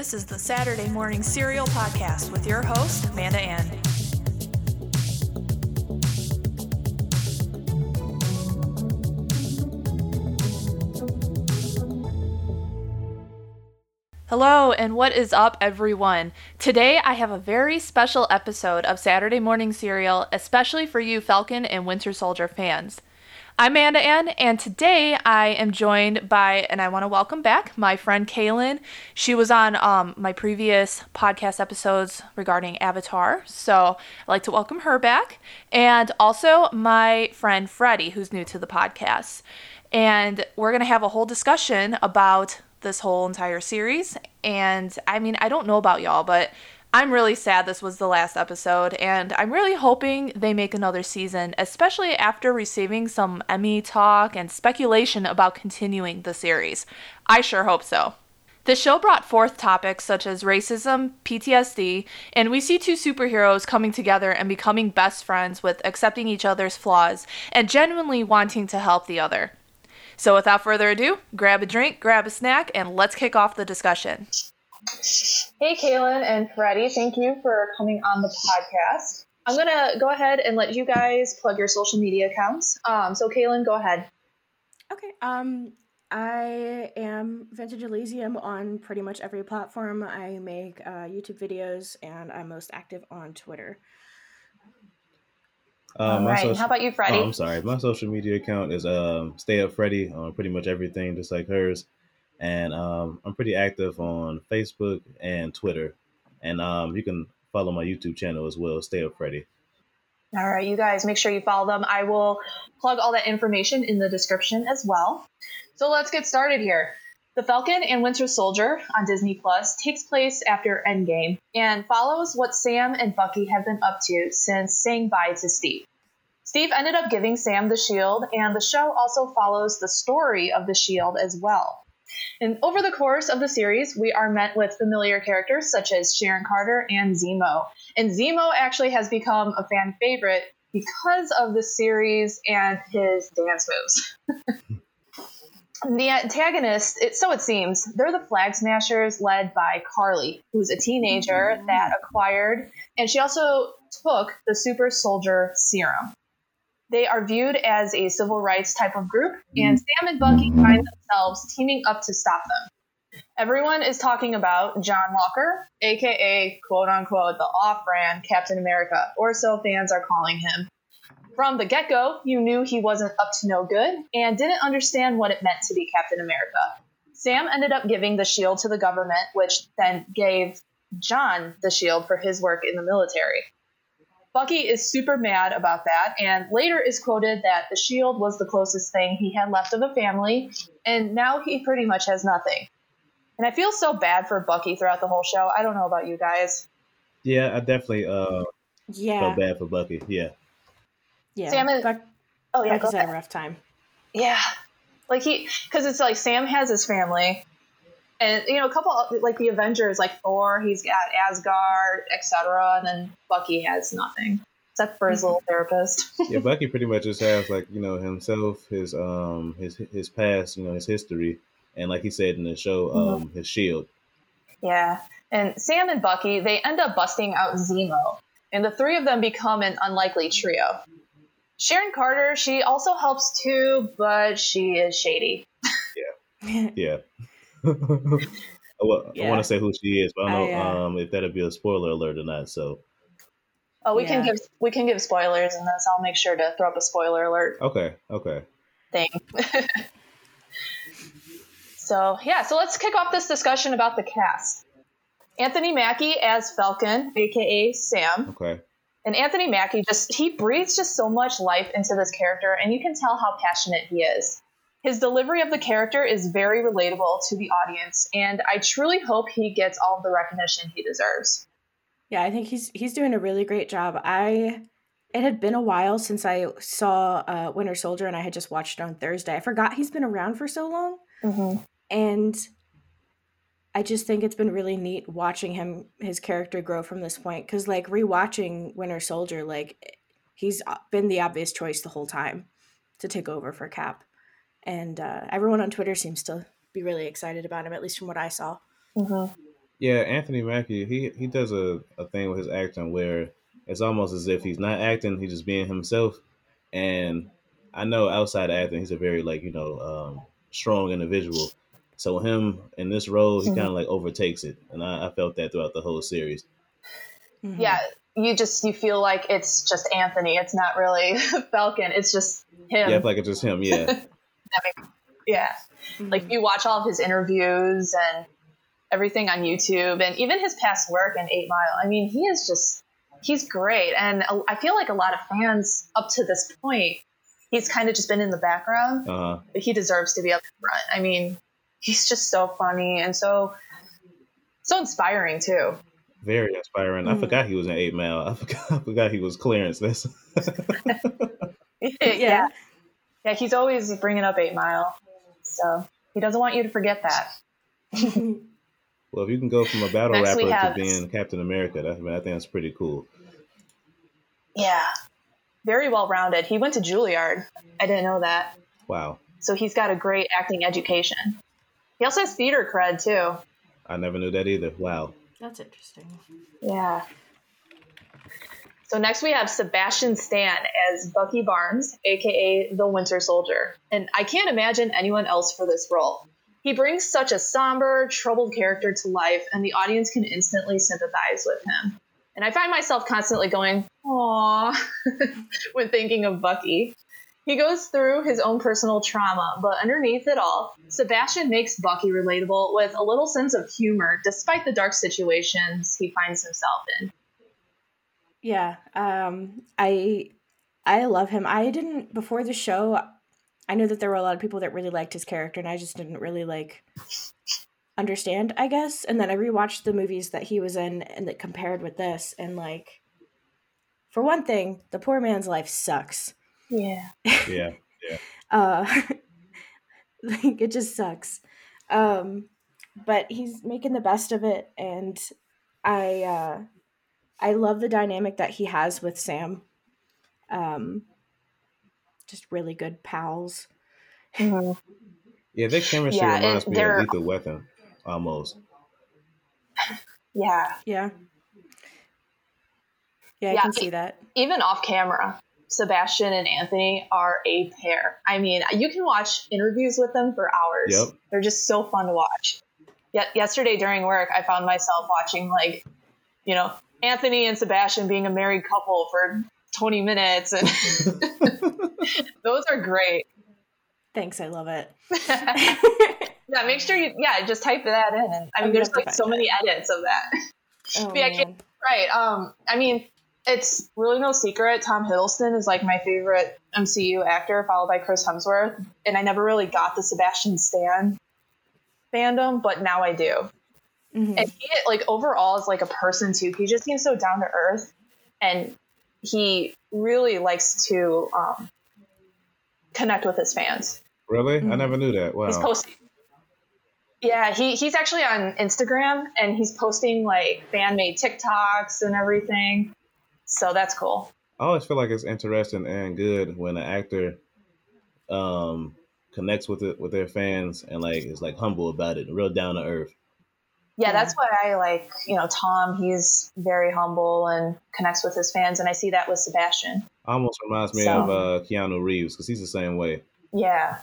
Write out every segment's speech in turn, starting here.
This is the Saturday Morning Serial Podcast with your host, Amanda Ann. Hello, and what is up, everyone? Today I have a very special episode of Saturday Morning Serial, especially for you Falcon and Winter Soldier fans. I'm Amanda Ann, and today I am joined by, and I want to welcome back my friend Kaylin. She was on um, my previous podcast episodes regarding Avatar, so I'd like to welcome her back. And also my friend Freddie, who's new to the podcast. And we're going to have a whole discussion about this whole entire series. And I mean, I don't know about y'all, but I'm really sad this was the last episode, and I'm really hoping they make another season, especially after receiving some Emmy talk and speculation about continuing the series. I sure hope so. The show brought forth topics such as racism, PTSD, and we see two superheroes coming together and becoming best friends with accepting each other's flaws and genuinely wanting to help the other. So, without further ado, grab a drink, grab a snack, and let's kick off the discussion. Hey, Kaylin and Freddie, thank you for coming on the podcast. I'm gonna go ahead and let you guys plug your social media accounts. Um, so, Kaylin, go ahead. Okay. Um, I am Vintage Elysium on pretty much every platform. I make uh, YouTube videos, and I'm most active on Twitter. Um, right. Social- How about you, Freddie? Oh, I'm sorry. My social media account is um, Stay Up Freddie on pretty much everything, just like hers and um, I'm pretty active on Facebook and Twitter. And um, you can follow my YouTube channel as well, Stay Up Freddy. All right, you guys, make sure you follow them. I will plug all that information in the description as well. So let's get started here. The Falcon and Winter Soldier on Disney Plus takes place after Endgame and follows what Sam and Bucky have been up to since saying bye to Steve. Steve ended up giving Sam the shield, and the show also follows the story of the shield as well. And over the course of the series, we are met with familiar characters such as Sharon Carter and Zemo. And Zemo actually has become a fan favorite because of the series and his dance moves. the antagonists, it, so it seems, they're the Flag Smashers led by Karli, who's a teenager mm-hmm. that acquired, and she also took the super soldier serum. They are viewed as a civil rights type of group, and Sam and Bucky find themselves teaming up to stop them. Everyone is talking about John Walker, aka quote unquote the off brand Captain America, or so fans are calling him. From the get go, you knew he wasn't up to no good and didn't understand what it meant to be Captain America. Sam ended up giving the shield to the government, which then gave John the shield for his work in the military. Bucky is super mad about that, and later is quoted that the shield was the closest thing he had left of a family, and now he pretty much has nothing. And I feel so bad for Bucky throughout the whole show. I don't know about you guys. Yeah, I definitely uh yeah felt bad for Bucky. Yeah. Yeah. Sam is, Buck, oh yeah, Bucky's had a rough time. Yeah. Like he, because it's like Sam has his family, and you know a couple like the avengers like thor he's got asgard etc and then bucky has nothing except for his little therapist. Yeah bucky pretty much just has like you know himself his um his his past you know his history and like he said in the show mm-hmm. um mm-hmm. his shield. Yeah and sam and bucky they end up busting out zemo and the three of them become an unlikely trio. Sharon carter she also helps too but she is shady. Yeah. Yeah I, yeah. I want to say who she is, but I don't know I, uh, um, if that'll be a spoiler alert or not. So. Oh, we yeah. can give we can give spoilers in this. I'll make sure to throw up a spoiler alert. Okay. Okay. Thing. so yeah, so let's kick off this discussion about the cast. Anthony Mackie as Falcon, aka Sam. Okay. And Anthony Mackie just he breathes just so much life into this character, and you can tell how passionate he is. His delivery of the character is very relatable to the audience, and I truly hope he gets all of the recognition he deserves. Yeah, I think he's he's doing a really great job. I it had been a while since I saw uh, Winter Soldier, and I had just watched it on Thursday. I forgot he's been around for so long, mm-hmm. and I just think it's been really neat watching him his character grow from this point. Because like rewatching Winter Soldier, like he's been the obvious choice the whole time to take over for Cap and uh, everyone on Twitter seems to be really excited about him, at least from what I saw. Mm-hmm. Yeah, Anthony Mackie, he he does a, a thing with his acting where it's almost as if he's not acting, he's just being himself. And I know outside of acting, he's a very like you know um, strong individual. So him in this role, he Mhm. kind of like overtakes it, and I, I felt that throughout the whole series. Mhm. Yeah, you just you feel like it's just Anthony. It's not really Falcon. It's just him. Yeah, I feel like it's just him. Yeah, yeah. Mhm. Like you watch all of his interviews and everything on YouTube and even his past work in 8 Mile. I mean, he is just he's great and I feel like a lot of fans up to this point he's kind of just been in the background, uh huh. but he deserves to be up front. I mean, he's just so funny and so so inspiring too. Very inspiring. I Mhm. forgot he was an Eight Mile. I forgot, I forgot he was Clarence. That's yeah. Yeah, he's always bringing up 8 Mile. So, he doesn't want you to forget that. well, if you can go from a battle Next we rapper to being Captain America, that, I, mean, I think that's pretty cool. Yeah. Very well rounded. He went to Juilliard. I didn't know that. Wow, So he's got a great acting education. He also has theater cred too. I never knew that either. Wow. That's interesting. Yeah. So next we have Sebastian Stan as Bucky Barnes, aka the Winter Soldier. And I can't imagine anyone else for this role. He brings such a somber, troubled character to life, and the audience can instantly sympathize with him. And I find myself constantly going, aww, when thinking of Bucky. He goes through his own personal trauma, but underneath it all, Sebastian makes Bucky relatable with a little sense of humor despite the dark situations he finds himself in. Yeah, um, I I love him. I didn't before the show. I know that there were a lot of people that really liked his character, and I just didn't really like understand. I guess, and then I rewatched the movies that he was in, and that compared with this, and like, for one thing, the poor man's life sucks. Yeah. Yeah. Uh, like it just sucks. Um, but he's making the best of it, and I uh, I love the dynamic that he has with Sam. Um, just really good pals. Mm-hmm. Yeah, their chemistry Yeah, reminds and me of Lethal Weapon, almost. Yeah. Yeah. Yeah, I Yeah, can see that. Even off camera, Sebastian and Anthony are a pair. I mean, you can watch interviews with them for hours. Yep. They're just so fun to watch. Yet yesterday during work, I found myself watching like, you know, Anthony and Sebastian being a married couple for 20 minutes and those are great. Thanks, I love it. yeah, make sure you yeah, just type that in and I I'm mean there's like so find many edits of that. Oh, Yeah, can't-. Right. Um, I mean, it's really no secret. Tom Hiddleston is like my favorite MCU actor, followed by Chris Hemsworth. And I never really got the Sebastian Stan fandom, but now I do. Mhm. And he, like, overall, is like a person too. He just seems so down to earth, and he really likes to um, connect with his fans. Really? I Mhm. never knew that. Wow. He's posting. Yeah, he, he's actually on Instagram and he's posting like fan made TikToks and everything. So that's cool. I always feel like it's interesting and good when an actor um connects with it with their fans and like is like humble about it, real down to earth. Yeah, Yeah. that's why I like, you know, Tom. He's very humble and connects with his fans. And I see that with Sebastian. Almost reminds me So- of uh, Keanu Reeves because he's the same way. Yeah.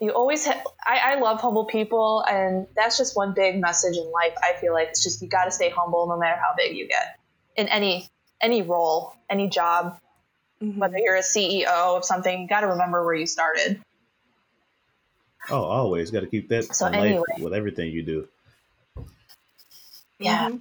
You always, ha- I, I love humble people. And that's just one big message in life. I feel like it's just you got to stay humble no matter how big you get in any any role, any job. Mhm. whether you're a CEO of something, you got to remember where you started. Oh, always got to keep that So in life anyway. with everything you do. Yeah. Mhm.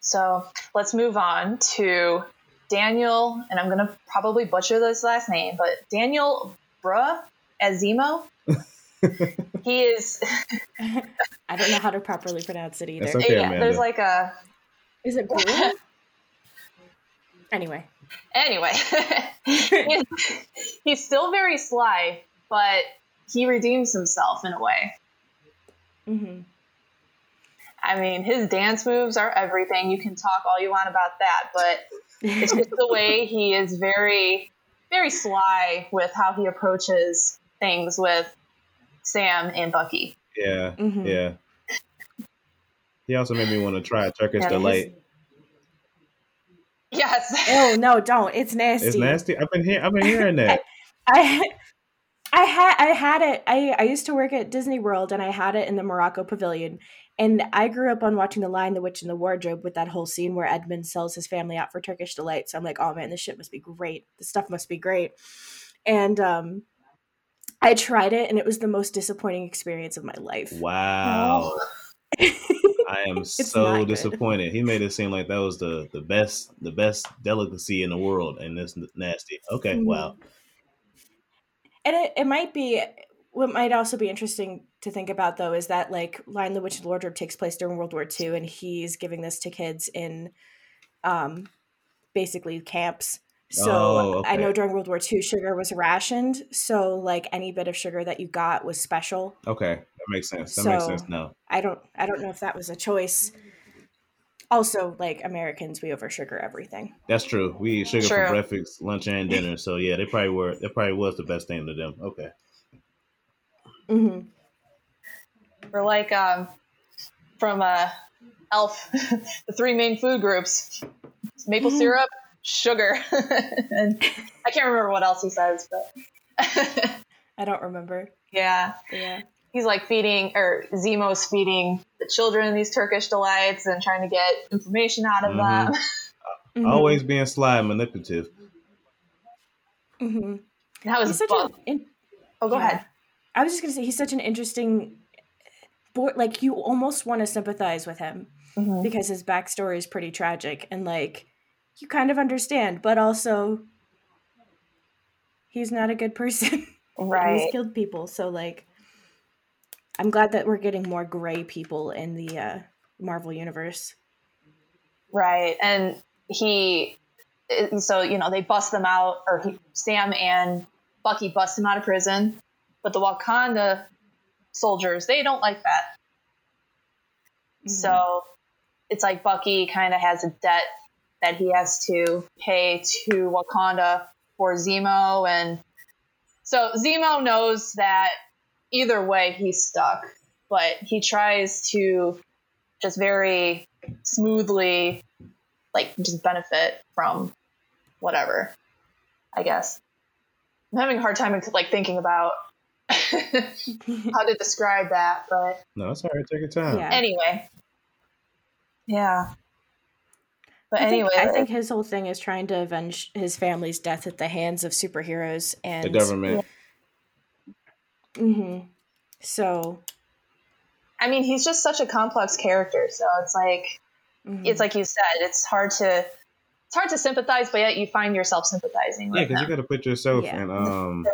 So let's move on to Daniel, and I'm going to probably butcher this last name, but Daniel Bruh as Zemo. he is, I don't know how to properly pronounce it either. That's okay, yeah, there's like a, Is it Brew? anyway. anyway, he's, he's still very sly, but he redeems himself in a way. hmm I mean, his dance moves are everything. You can talk all you want about that, but it's just the way he is very very sly with how he approaches things with sam and bucky Yeah, Mhm. yeah. He also made me want to try Turkish Yeah, delight. Yes. Oh no, don't! It's nasty. It's nasty. I've been here. I've been hearing that. I I had I had it. I I used to work at Disney World and I had it in the Morocco Pavilion. And I grew up on watching The Lion, the Witch, and the Wardrobe with that whole scene where Edmund sells his family out for Turkish delight. So I'm like, oh man, this shit must be great. This stuff must be great. And um, I tried it, and it was the most disappointing experience of my life. Wow. I am not so good. disappointed. He made it seem like that was the the best the best delicacy in the world, and it's nasty. Okay, Mhm. wow. And it, it might be what might also be interesting to think about though is that like Lion the Witch and the Wardrobe takes place during World War II and he's giving this to kids in um basically camps. So Oh, I know during World War II sugar was rationed, so like any bit of sugar that you got was special. Okay, that makes sense. That makes sense now. I don't I don't know if that was a choice. Also, like Americans, we over sugar everything. That's true. We eat sugar True. for breakfast, lunch, and dinner. So yeah, they probably were. That probably was the best thing to them. Okay. hmm We're like um, from uh, Elf, the three main food groups: maple Mhm. syrup, sugar, and I can't remember what else he says, but I don't remember. yeah, yeah. he's like feeding or Zemo's feeding the children these Turkish delights and trying to get information out of Mhm. them. Mhm. Always being sly and manipulative. Mhm. That was He's such fun. an in- oh, go yeah. ahead. I was just gonna say he's such an interesting, boy. Like you almost want to sympathize with him Mhm. because his backstory is pretty tragic, and like you kind of understand, but also he's not a good person. Right. he's killed people, so like I'm glad that we're getting more gray people in the uh, Marvel universe. Right. And he, so, you know, they bust them out, or he, Sam and Bucky bust him out of prison. But the Wakanda soldiers, they don't like that. Mm-hmm. So it's like Bucky kind of has a debt that he has to pay to Wakanda for Zemo. And so Zemo knows that either way he's stuck, but he tries to just very smoothly like just benefit from whatever i guess i'm having a hard time like thinking about how to describe that but No, it's all right. Take your time. Yeah. anyway yeah but I think, anyway I think his whole thing is trying to avenge his family's death at the hands of superheroes and The government. hmm So i mean he's just such a complex character so it's like mhm. it's like you said it's hard to it's hard to sympathize but yet you find yourself sympathizing Yeah, because you him got to put yourself Yeah. in um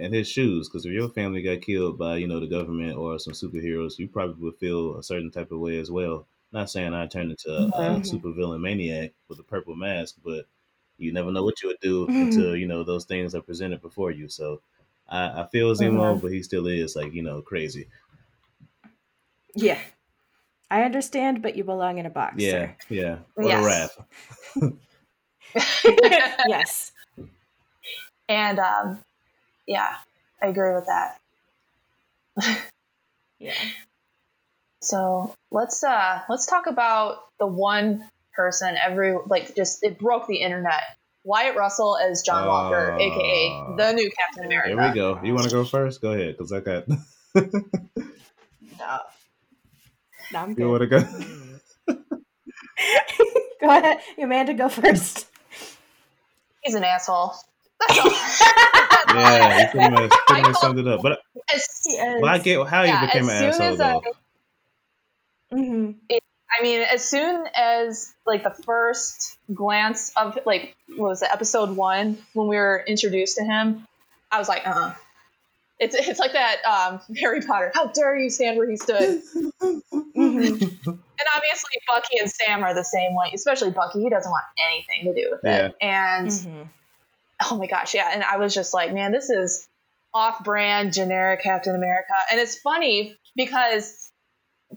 in his shoes. Because if your family got killed by you know the government or some superheroes, you probably would feel a certain type of way as well. Not saying I turned into a, a Mhm. super villain maniac with a purple mask, but you never know what you would do Mhm. until you know those things are presented before you. So I, I feel Zemo, Mhm. but he still is like you know crazy. yeah. I understand, but you belong in a box. Yeah, yeah. Or Yes. the wrath. yes. and um yeah i agree with that Yeah. So let's uh let's talk about the one person every like just it broke the internet. Wyatt Russell as John Walker, Ah. aka the new Captain America. Here we go. You want to go first? Go ahead, because I got. No. No, I'm you good. want to go? go ahead. Amanda, go first. He's an asshole. That's all. Yeah, you pretty much, pretty much summed it up. But, As- but I get how yeah, you became an asshole as I, though. hmm I mean, as soon as like the first glance of like what was it, episode one when we were introduced to him, I was like, uh. uh It's, it's like that um, Harry Potter. How dare you stand where he stood? hmm And obviously, Bucky and Sam are the same way, especially Bucky. He doesn't want anything to do with it. And hmm oh my gosh, yeah. And I was just like, man, this is off brand, generic Captain America. And it's funny because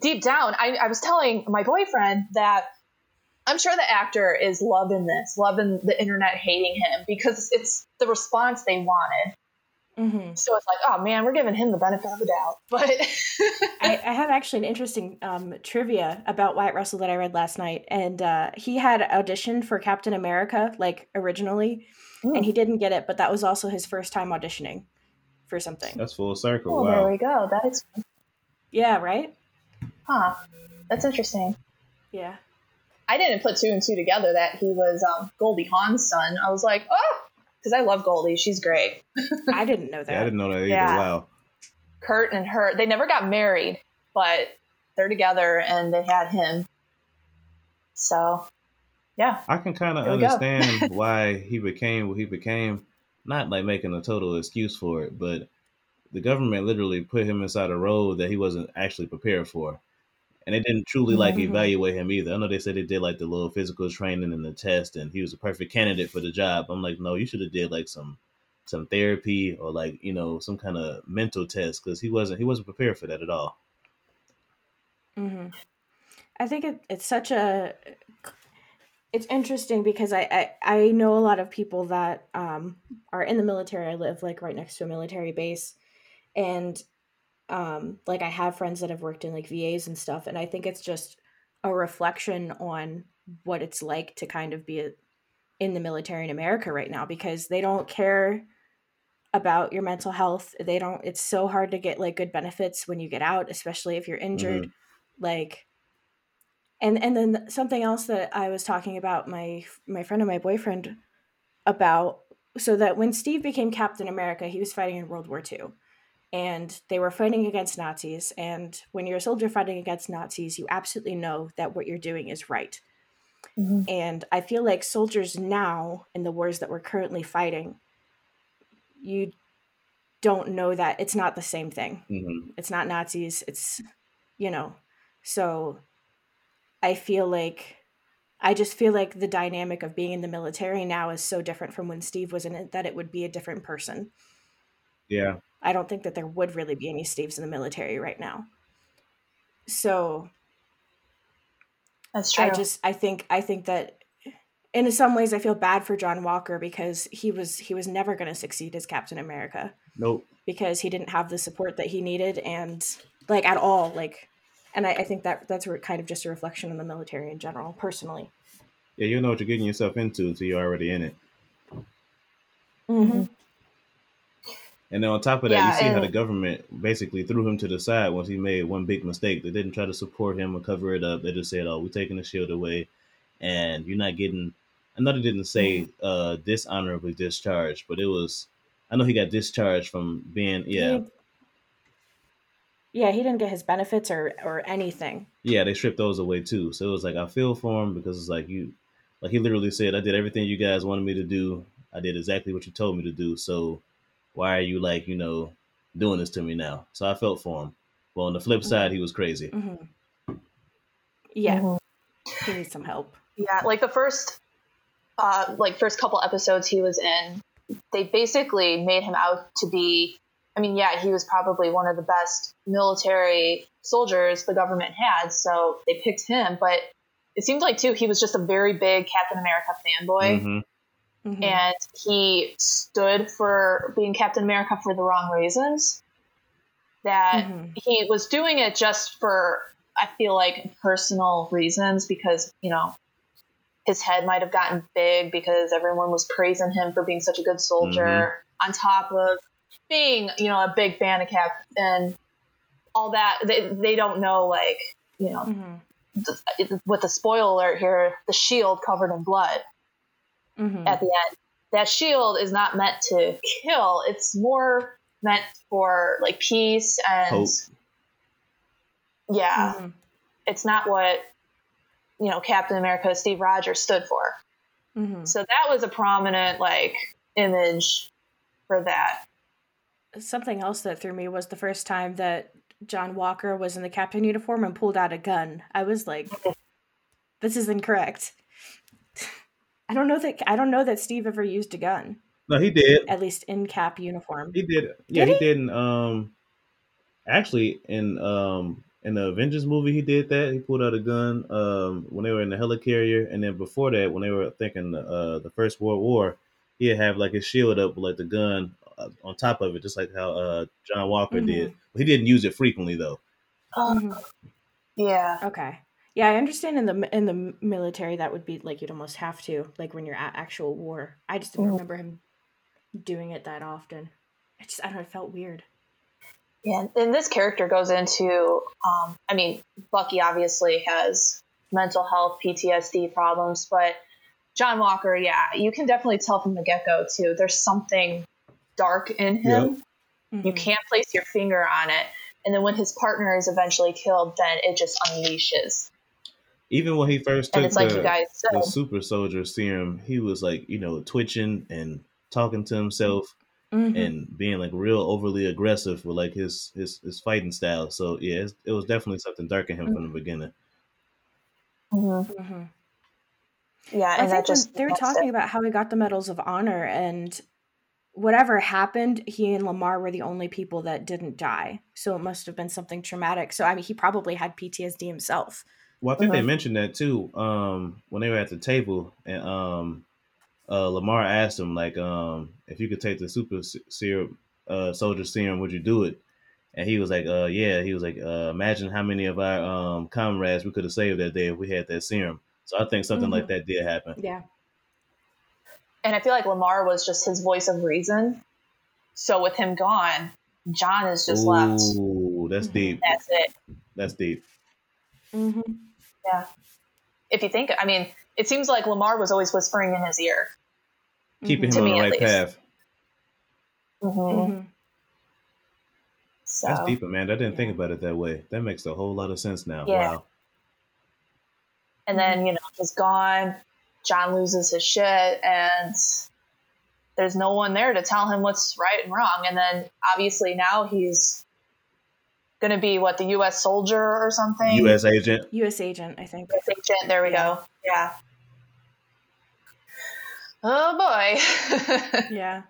deep down, I, I was telling my boyfriend that I'm sure the actor is loving this, loving the internet hating him because it's the response they wanted. Mm-hmm. So it's like, oh man, we're giving him the benefit of the doubt. But I, I, have actually an interesting um, trivia about Wyatt Russell that I read last night, and uh, he had auditioned for Captain America like originally, mm. and he didn't get it, but that was also his first time auditioning for something. That's full circle. Oh, wow. There we go. That is. Yeah. Right. Huh. That's interesting. Yeah. I didn't put two and two together that he was um, Goldie Hawn's son. I was like, oh, because I love Goldie. She's great. I didn't know that. Yeah, I didn't know that either. Yeah. Wow. Kurt and her, they never got married, but they're together and they had him. So, yeah. I can kind of understand why he became what he became. Not like making a total excuse for it, but the government literally put him inside a role that he wasn't actually prepared for and they didn't truly like mm-hmm. evaluate him either. I know they said they did like the little physical training and the test, and he was a perfect candidate for the job. I'm like, no, you should have did like some some therapy or like you know some kind of mental test because he wasn't he wasn't prepared for that at all. Mm-hmm. I think it, it's such a it's interesting because I, I I know a lot of people that um are in the military. I live like right next to a military base, and um like i have friends that have worked in like vas and stuff and i think it's just a reflection on what it's like to kind of be a, in the military in america right now because they don't care about your mental health they don't it's so hard to get like good benefits when you get out especially if you're injured mm-hmm. like and and then something else that i was talking about my my friend and my boyfriend about so that when steve became captain america he was fighting in world war ii and they were fighting against Nazis. And when you're a soldier fighting against Nazis, you absolutely know that what you're doing is right. Mm-hmm. And I feel like soldiers now in the wars that we're currently fighting, you don't know that it's not the same thing. Mm-hmm. It's not Nazis. It's, you know, so I feel like I just feel like the dynamic of being in the military now is so different from when Steve was in it that it would be a different person. Yeah. I don't think that there would really be any Steves in the military right now. So that's true. I just I think I think that in some ways I feel bad for John Walker because he was he was never going to succeed as Captain America. Nope. Because he didn't have the support that he needed and like at all like and I, I think that that's kind of just a reflection on the military in general personally. Yeah, you know what you're getting yourself into until you're already in it. Mm-hmm. And then on top of that, yeah, you see how the government basically threw him to the side once he made one big mistake. They didn't try to support him or cover it up. They just said, "Oh, we're taking the shield away, and you're not getting." I know they didn't say mm-hmm. uh, dishonorably discharged, but it was. I know he got discharged from being yeah. He, yeah, he didn't get his benefits or or anything. Yeah, they stripped those away too. So it was like I feel for him because it's like you, like he literally said, "I did everything you guys wanted me to do. I did exactly what you told me to do." So why are you like you know doing this to me now? So I felt for him. Well, on the flip side, he was crazy. Mm-hmm. Yeah, mm-hmm. he needs some help. Yeah, like the first, uh, like first couple episodes he was in, they basically made him out to be. I mean, yeah, he was probably one of the best military soldiers the government had, so they picked him. But it seemed like too he was just a very big Captain America fanboy. Mm-hmm. Mm-hmm. And he stood for being Captain America for the wrong reasons. That mm-hmm. he was doing it just for, I feel like, personal reasons because, you know, his head might have gotten big because everyone was praising him for being such a good soldier, mm-hmm. on top of being, you know, a big fan of Cap and all that. They, they don't know, like, you know, mm-hmm. with the spoiler alert here, the shield covered in blood mm-hmm. at the end. That shield is not meant to kill, it's more meant for like peace and Hope. yeah. Mm-hmm. It's not what you know Captain America Steve Rogers stood for. Mm-hmm. So that was a prominent like image for that. Something else that threw me was the first time that John Walker was in the captain uniform and pulled out a gun. I was like, this is incorrect. I don't know that I don't know that Steve ever used a gun. No, he did. At least in cap uniform. He did. Yeah, did he? he? did. In, um, actually, in um in the Avengers movie, he did that. He pulled out a gun um when they were in the helicarrier, and then before that, when they were thinking uh the First World War, he'd have like his shield up with like the gun on top of it, just like how uh, John Walker Mhm. did. He didn't use it frequently though. Oh, Mhm. yeah. Okay. Yeah, I understand in the in the military that would be like you'd almost have to like when you're at actual war. I just didn't Mhm. remember him doing it that often. I just I don't know, it felt weird. Yeah, and this character goes into, um, I mean, Bucky obviously has mental health, PTSD problems, but John Walker, yeah, you can definitely tell from the get go too. There's something dark in him. You Mhm. can't place your finger on it. And then when his partner is eventually killed, then it just unleashes. Even when he first took it's like the, you guys the super soldier serum, he was like, you know, twitching and talking to himself Mhm. and being like real overly aggressive with like his his, his fighting style. So yeah, it's, it was definitely something dark in him from the beginning. Mhm. Mhm. Yeah, I and that think just they were talking it. about how he got the medals of honor and whatever happened, he and Lemar were the only people that didn't die. So it must have been something traumatic. So I mean, he probably had PTSD himself. Well, I think they Mhm. mentioned that too um, when they were at the table, and um, uh, Lemar asked him like, um, if you could take the super serum, uh, soldier serum, would you do it? And he was like, uh, yeah. He was like, uh, imagine how many of our um, comrades we could have saved that day if we had that serum. So I think something like Mhm. that did happen. Yeah. And I feel like Lemar was just his voice of reason. So with him gone, John is just left. Ooh, that's Mhm. deep. That's it. That's deep. hmm Yeah. If you think, I mean, it seems like Lemar was always whispering in his ear. Keeping To him on me, the right path. Mm-hmm. hmm So That's deep, man. I didn't think about it that way. That makes a whole lot of sense now. Yeah. Wow. and then you know he's gone. John loses his shit, and there's no one there to tell him what's right and wrong. And then obviously now he's gonna be what the U.S. soldier or something. U.S. agent. U.S. agent, I think. US agent. There we Yeah. go. Yeah. Oh boy. Yeah.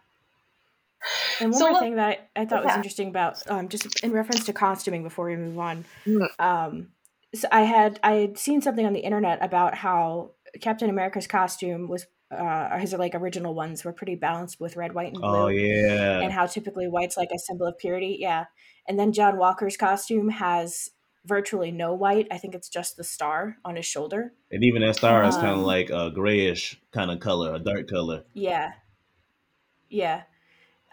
And one So more look- thing that I, I thought was interesting about, um, just in reference to costuming before we move on, Mm. um, so I had I had seen something on the internet about how Captain America's costume was uh, his like original ones were pretty balanced with red, white, and blue, Oh yeah. and how typically white's like a symbol of purity. Yeah, and then John Walker's costume has virtually no white. I think it's just the star on his shoulder. And even that star is kind of Um, like a grayish kind of color, a dark color. Yeah. Yeah.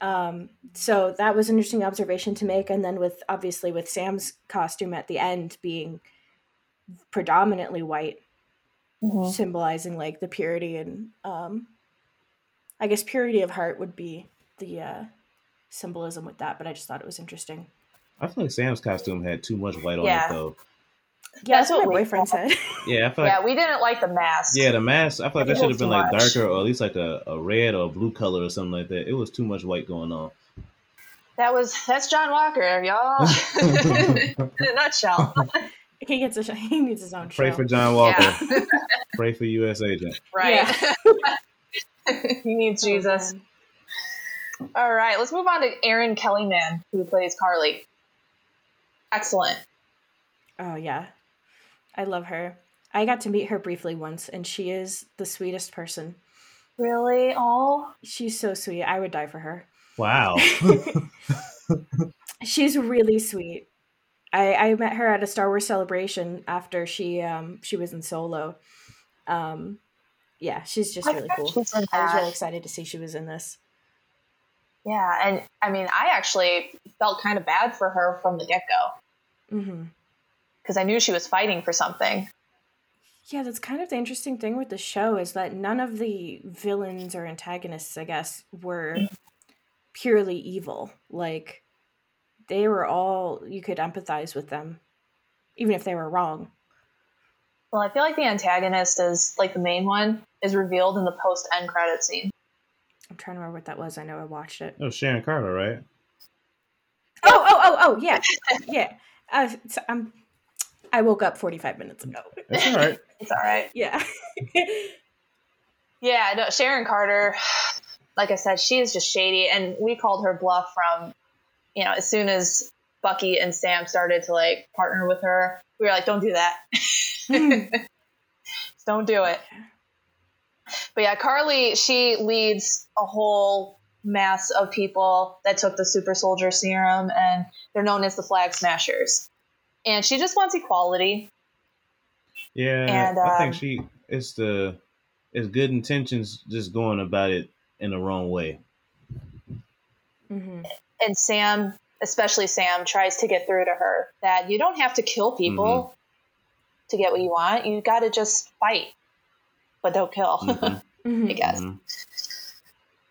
Um, so that was an interesting observation to make. And then with obviously with Sam's costume at the end being predominantly white, Mhm. symbolizing like the purity and um I guess purity of heart would be the uh symbolism with that, but I just thought it was interesting. I feel like Sam's costume had too much white on it though. Yeah, That's that's, what what my boyfriend thought. said. Yeah, I feel like Yeah, we didn't like the mask. yeah, the mask. I feel like that should have been like much. darker or at least like a, a red or a blue color or something like that. It was too much white going on. That was that's John Walker, y'all. In a nutshell. he gets a he needs his own Pray show. for John Walker. Yeah. Pray for U.S. agent. right. he needs Oh, Jesus. man. All right, let's move on to Erin Kellyman, who plays Karli. Excellent. Oh yeah. I love her. I got to meet her briefly once and she is the sweetest person. Really? Oh, She's so sweet. I would die for her. Wow. She's really sweet. I, I met her at a Star Wars celebration after she um she was in Solo. Um yeah, she's just I really cool. I was really excited to see she was in this. yeah. And I mean, I actually felt kind of bad for her from the get go hmm because I knew she was fighting for something. Yeah, that's kind of the interesting thing with the show is that none of the villains or antagonists, I guess, were purely evil. Like they were all you could empathize with them, even if they were wrong. Well, I feel like the antagonist is like the main one is revealed in the post end credit scene. I'm trying to remember what that was. I know I watched it. Oh, was Sharon Carter, right? Oh, oh, oh, oh, yeah, yeah. Uh, so I'm. I woke up 45 minutes ago. That's all right. It's all right. Yeah. Yeah, no, Sharon Carter, like I said, she is just shady, and we called her bluff from, you know, as soon as Bucky and Sam started to like partner with her, we were like, don't do that. don't do it. But yeah, Karli, she leads a whole mass of people that took the super soldier serum, and they're known as the Flag Smashers. And she just wants equality. Yeah, And, I think um, she it's the it's good intentions, just going about it in the wrong way. hmm And Sam, especially Sam, tries to get through to her that you don't have to kill people to get what you want. You got to just fight, but don't kill. Mhm, hmm I guess. mhm.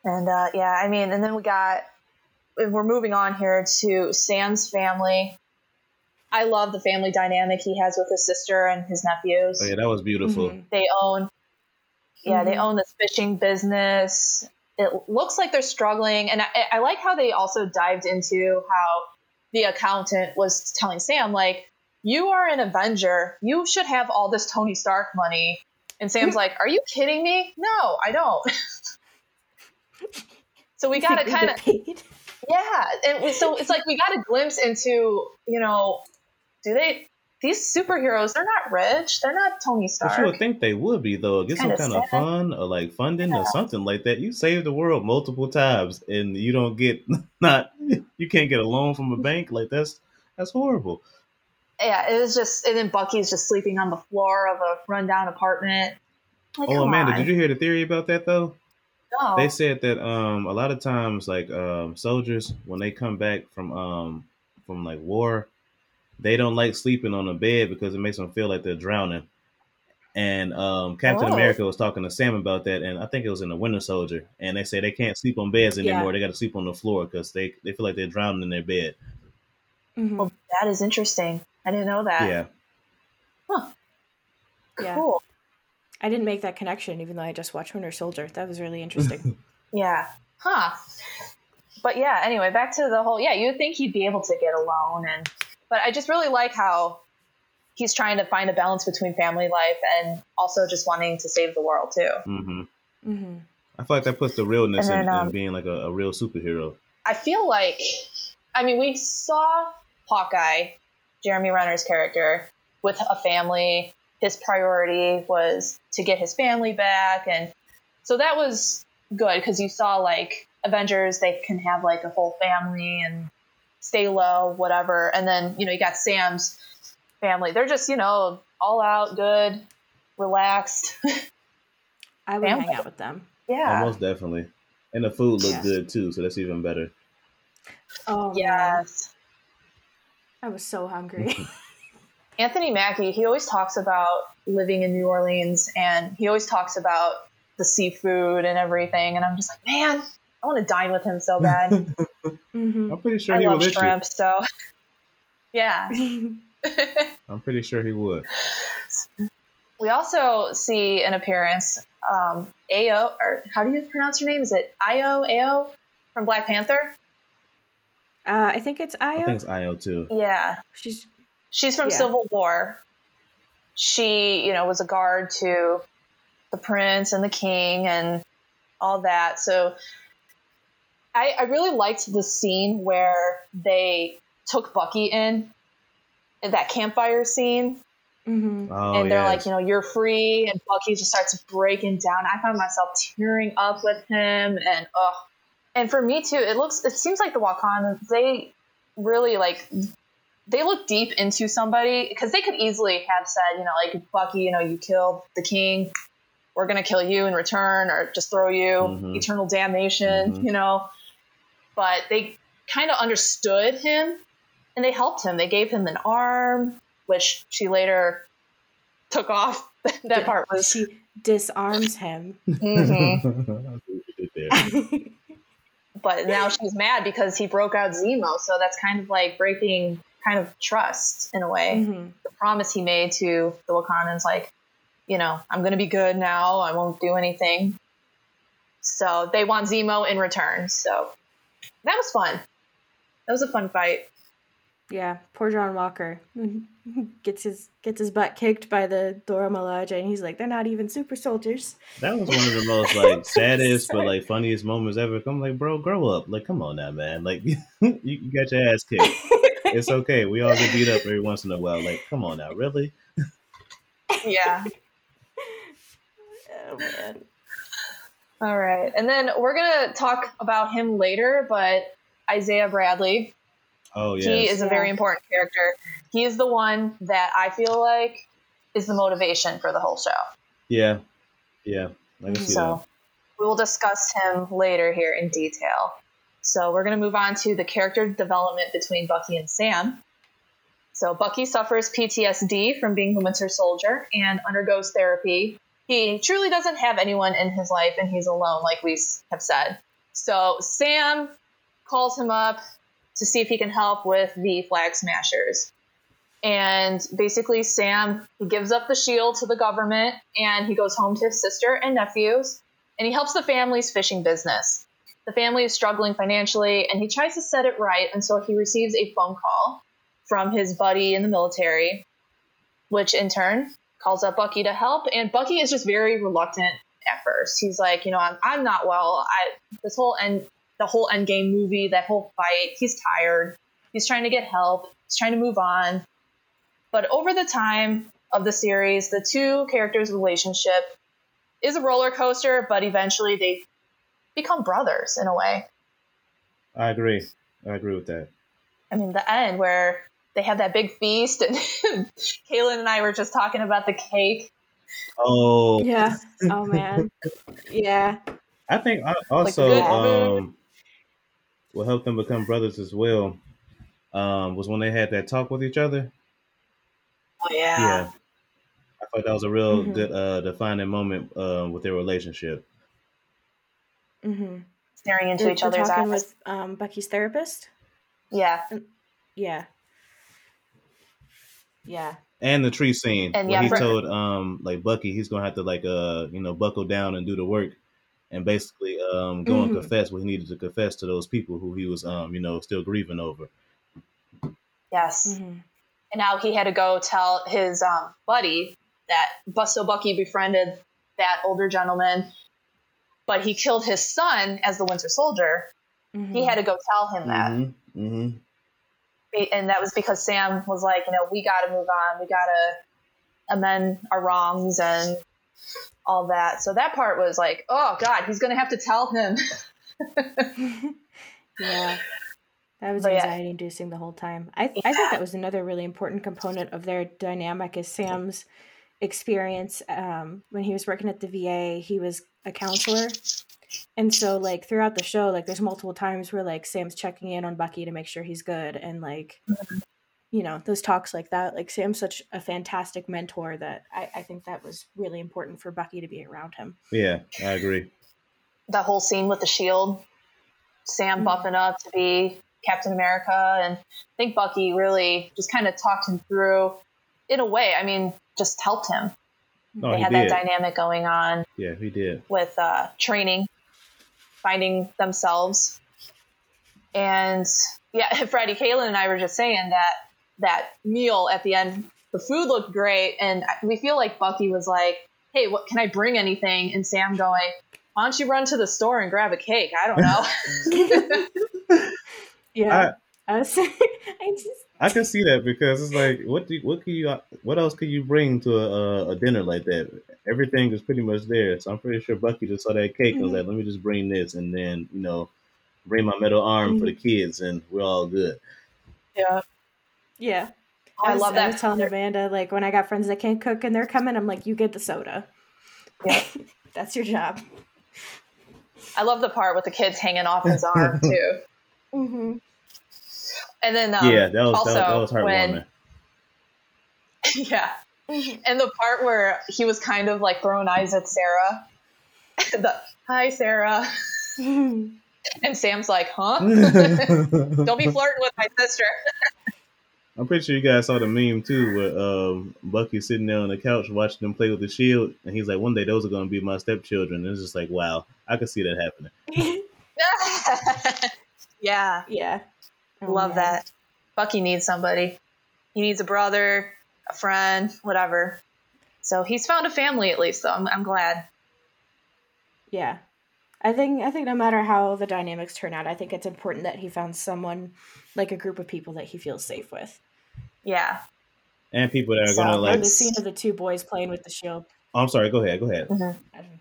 And uh, yeah, I mean, and then we got, we're moving on here to Sam's family. I love the family dynamic he has with his sister and his nephews. Oh yeah, that was beautiful. Mhm. They own, yeah, they Mhm. own this fishing business. It looks like they're struggling, and I, I like how they also dived into how the accountant was telling Sam, like, "You are an Avenger. You should have all this Tony Stark money." And Sam's like, "Are you kidding me? No, I don't." so we got to kind of yeah, and so it's like we got a glimpse into, you know, do they these superheroes? They're not rich. They're not Tony Stark. But you would think they would be though. Get some kind of fun or like funding Yeah. or something like that. You save the world multiple times and you don't get not you can't get a loan from a bank. Like that's that's horrible. Yeah, it was just, and then Bucky's just sleeping on the floor of a rundown apartment. Like, Oh Amanda, on. did you hear the theory about that though? No. They said that um a lot of times like um soldiers when they come back from um from like war, they don't like sleeping on a bed because it makes them feel like they're drowning. And um, Captain Oh. America was talking to Sam about that, and I think it was in the Winter Soldier. And they say they can't sleep on beds Yeah. anymore; they got to sleep on the floor because they they feel like they're drowning in their bed. Mhm. Well, that is interesting. I didn't know that. Yeah, Yeah. Cool. I didn't make that connection, even though I just watched Winter Soldier. That was really interesting. Yeah. Huh. But yeah, anyway, back to the whole yeah, you'd think he'd be able to get alone and but I just really like how he's trying to find a balance between family life and also just wanting to save the world too. hmm hmm I feel like that puts the realness And in, then, um, in being like a, a real superhero. I feel like I mean, we saw Hawkeye, Jeremy Renner's character, with a family. His priority was to get his family back and so that was good because you saw like Avengers, they can have like a whole family and stay low, whatever. And then, you know, you got Sam's family. They're just, you know, all out, good, relaxed. I would Family. hang out with them. yeah. Almost definitely, and the food looked Yeah. good too, so that's even better. Oh, man. Yes. I was so hungry. Anthony Mackie, he always talks about living in New Orleans and he always talks about the seafood and everything. And I'm just like, man, I want to dine with him so bad. hmm I'm pretty sure I he love would let you. shrimp. So, yeah. I'm pretty sure he would. we also see an appearance, um, Ao, or how do you pronounce her name? Is it Io, Ao from Black Panther? uh, I think it's Io. I Io. think it's Io too. Yeah. She's She's from Yeah. Civil War. She, you know, was a guard to the prince and the king and all that. So I, I really liked the scene where they took Bucky in, that campfire scene, hmm Oh, and they're yes. like, you know, you're free, and Bucky just starts breaking down. I found myself tearing up with him, and oh, and for me too, it looks, it seems like the Wakandans they really like they look deep into somebody because they could easily have said, you know, like Bucky, you know, you killed the king, we're gonna kill you in return, or just throw you Mhm. eternal damnation, Mhm. you know. But they kind of understood him, and they helped him. They gave him an arm, which she later took off. that part was. She disarms him. Mhm. I see what you did there. But now she's mad because he broke out Zemo, so that's kind of like breaking kind of trust in a way. hmm the promise he made to the Wakandans, like, you know, I'm going to be good now. I won't do anything. So they want Zemo in return. So that was fun. That was a fun fight. Yeah, poor John Walker gets his gets his butt kicked by the Dora Milaje, and he's like, "They're not even super soldiers." That was one of the most like saddest but like funniest moments ever. I'm like, bro, grow up. Like, come on now, man. Like, you, you got your ass kicked. It's okay. We all get beat up every once in a while. Like, come on now, really? Yeah. oh man. All right. And then we're going to talk about him later, but Isaiah Bradley, Oh yeah. he is a very important character. He is the one that I feel like is the motivation for the whole show. Yeah. Yeah. I can see So we will discuss him later here in detail. So we're going to move on to the character development between Bucky and Sam. So Bucky suffers PTSD from being the Winter Soldier and undergoes therapy. He truly doesn't have anyone in his life and he's alone, like we have said. So Sam calls him up to see if he can help with the Flag Smashers. And basically, Sam he gives up the shield to the government and he goes home to his sister and nephews and he helps the family's fishing business. The family is struggling financially and he tries to set it right until he receives a phone call from his buddy in the military, which in turn calls up Bucky to help. And Bucky is just very reluctant at first. He's like, you know, I'm, I'm not well. I this whole end the whole Endgame movie, that whole fight, he's tired. He's trying to get help. He's trying to move on. But over the time of the series, the two characters' relationship is a roller coaster, but eventually they become brothers in a way. I agree. I agree with that. I mean, the end where they have that big feast, and Kaylin and I were just talking about the cake. Oh, Yeah. Oh man. Yeah. I think I also good um, what helped them become brothers as well um, was when they had that talk with each other. Oh Yeah, Yeah. I thought that was a real Mhm. good uh, defining moment uh, with their relationship. Mm-hmm. staring into They're, each they're other's talking eyes. with um, Bucky's therapist. yeah, Yeah. Yeah. And the tree scene And where yeah, he for- told um like Bucky he's gonna have to like uh you know buckle down and do the work and basically um go and Mhm. confess what he needed to confess to those people who he was um you know still grieving over. yes. hmm And now he had to go tell his um, buddy that Bus- so Bucky befriended that older gentleman, but he killed his son as the Winter Soldier. Mm-hmm. He had to go tell him that. Mm-hmm. And that was because Sam was like, you know, we got to move on. We got to amend our wrongs and all that. So that part was like, oh God, he's going to have to tell him. yeah. That was But yeah. anxiety inducing the whole time. I, I think that was another really important component of their dynamic is Sam's experience. Um, when he was working at the VA, he was a counselor. And so like throughout the show, like there's multiple times where like Sam's checking in on Bucky to make sure he's good and like you know, those talks like that. Like Sam's such a fantastic mentor that I, I think that was really important for Bucky to be around him. Yeah, I agree. that whole scene with the shield, Sam Mhm. buffing up to be Captain America, and I think Bucky really just kind of talked him through, in a way. I mean, just helped him. No, they he had did. that dynamic going on Yeah, he did. with uh, training, finding themselves, and yeah, Freddie, Kaylin, and I were just saying that that meal at the end, the food looked great, and we feel like Bucky was like, "Hey, what can I bring anything?" And Sam going, "Why don't you run to the store and grab a cake?" I don't know. Yeah. I, was, I just I can see that because it's like, what do you, what can you what else could you bring to a, a dinner like that? Everything is pretty much there, so I'm pretty sure Bucky just saw that cake and was Mhm. like, let me just bring this, and then you know, bring my metal arm for the kids, and we're all good. yeah, Yeah. I was- love I that. was telling Amanda, like, when I got friends that can't cook and they're coming, I'm like, you get the soda. Yeah. That's your job. I love the part with the kids hanging off his arm too. Mm-hmm. And then um, yeah, that was also that, that was heartwarming. when yeah, and the part where he was kind of like throwing eyes at Sarah, the hi Sarah, and Sam's like, huh? Don't be flirting with my sister. I'm pretty sure you guys saw the meme too, where um, Bucky's sitting there on the couch watching them play with the shield, and he's like, "One day those are going to be my stepchildren." And it's just like, wow, I could see that happening. yeah, yeah. Oh, love man. that. Bucky needs somebody. He needs a brother, a friend, whatever. So he's found a family at least, though. I'm, I'm glad. Yeah. I think I think no matter how the dynamics turn out, I think it's important that he found someone like a group of people that he feels safe with. Yeah. And people that are So, going to Or like, the scene of the two boys playing with the shield. oh, I'm sorry, go ahead, go ahead. I don't.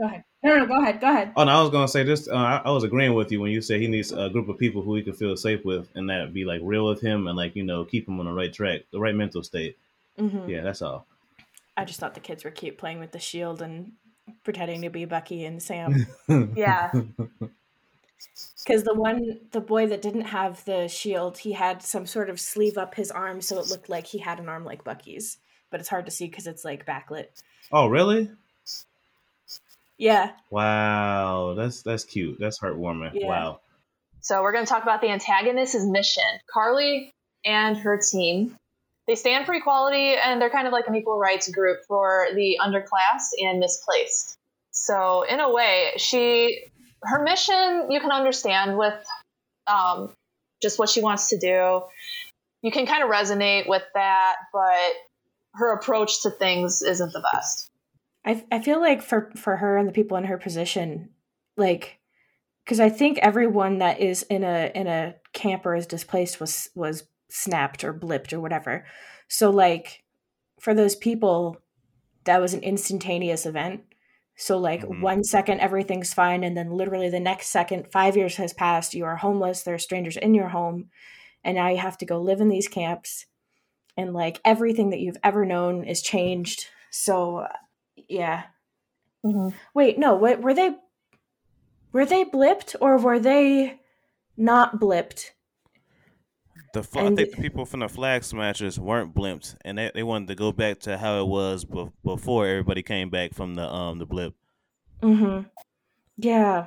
Go ahead. No, no, go ahead. Go ahead. Oh, no, I was gonna say this. Uh, I, I, was agreeing with you when you said he needs a group of people who he can feel safe with, and that be like real with him, and like you know keep him on the right track, the right mental state. Mm-hmm. Yeah, that's all. I just thought the kids were cute playing with the shield and pretending to be Bucky and Sam. yeah. Because the one, the boy that didn't have the shield, he had some sort of sleeve up his arm, so it looked like he had an arm like Bucky's, but it's hard to see because it's like backlit. Oh, really? Yeah. Wow, that's that's cute. That's heartwarming. Yeah. Wow. So we're going to talk about the antagonist's mission. Karli and her team. They stand for equality and they're kind of like an equal rights group for the underclass and misplaced. So in a way, she her mission you can understand with um, just what she wants to do. You can kind of resonate with that, but her approach to things isn't the best. I I feel like for for her and the people in her position, like because I think everyone that is in a in a camp or is displaced was was snapped or blipped or whatever. So like for those people, that was an instantaneous event. So like mm-hmm. one second everything's fine, and then literally the next second, five years has passed. You are homeless. There are strangers in your home, and now you have to go live in these camps, and like everything that you've ever known is changed. So yeah. Mm-hmm. Wait, no. What were they? Were they blipped or were they not blipped? The and, I think the people from the flag smashers weren't blipped, and they, they wanted to go back to how it was be- before everybody came back from the um the blip. Mm-hmm. Yeah,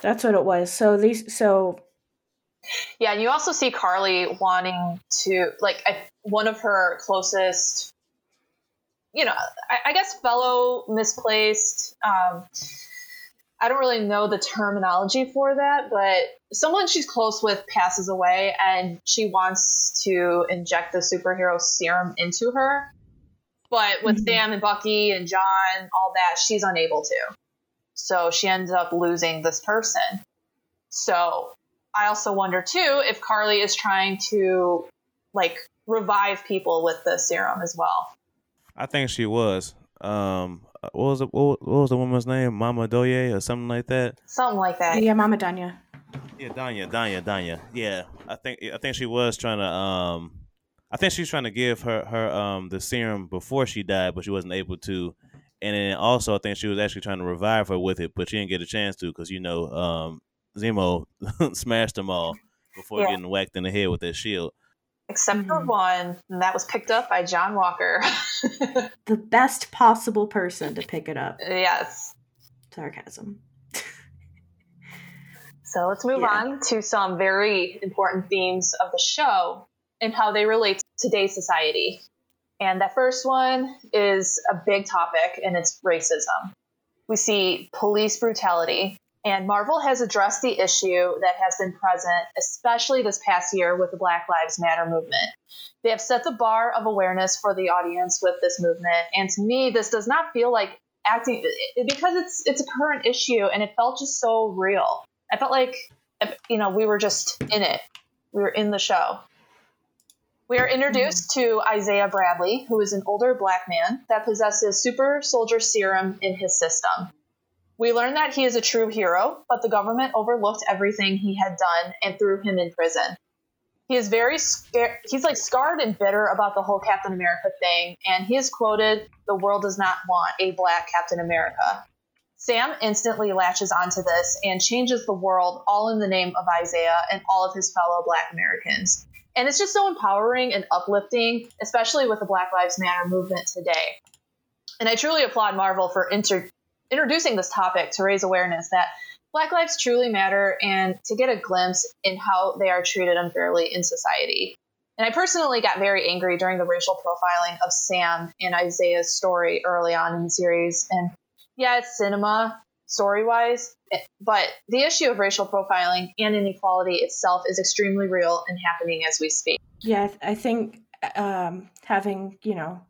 that's what it was. So these so. Yeah, and you also see Karli wanting to like I, one of her closest you know, I, I guess fellow misplaced. Um, I don't really know the terminology for that, but someone she's close with passes away and she wants to inject the superhero serum into her. But with mm-hmm. Sam and Bucky and John, all that, she's unable to. So she ends up losing this person. So I also wonder too if Karli is trying to like revive people with the serum as well. I think she was. Um, what was it? What, was the woman's name? Mama Doye or something like that. Something like that. Yeah, Mama Donya. Yeah, Donya, Donya, Donya. Yeah, I think I think she was trying to. Um, I think she's trying to give her her um the serum before she died, but she wasn't able to. And then also, I think she was actually trying to revive her with it, but she didn't get a chance to because you know um Zemo smashed them all before yeah. getting whacked in the head with that shield except mm-hmm. for one, and that was picked up by John Walker. the best possible person to pick it up. Yes. Sarcasm. so let's move yeah. on to some very important themes of the show and how they relate to today's society. And that first one is a big topic, and it's racism. We see police brutality, and Marvel has addressed the issue that has been present, especially this past year with the Black Lives Matter movement. They have set the bar of awareness for the audience with this movement. And to me, this does not feel like acting because it's it's a current issue and it felt just so real. I felt like you know, we were just in it. We were in the show. We are introduced to Isaiah Bradley, who is an older black man that possesses super soldier serum in his system. We learn that he is a true hero, but the government overlooked everything he had done and threw him in prison. He is very scared. He's like scarred and bitter about the whole Captain America thing, and he is quoted, "The world does not want a black Captain America." Sam instantly latches onto this and changes the world, all in the name of Isaiah and all of his fellow Black Americans. And it's just so empowering and uplifting, especially with the Black Lives Matter movement today. And I truly applaud Marvel for inter- introducing this topic to raise awareness that Black lives truly matter and to get a glimpse in how they are treated unfairly in society. And I personally got very angry during the racial profiling of Sam and Isaiah's story early on in the series. And yeah, it's cinema story wise, but the issue of racial profiling and inequality itself is extremely real and happening as we speak. Yeah, I think um, having, you know,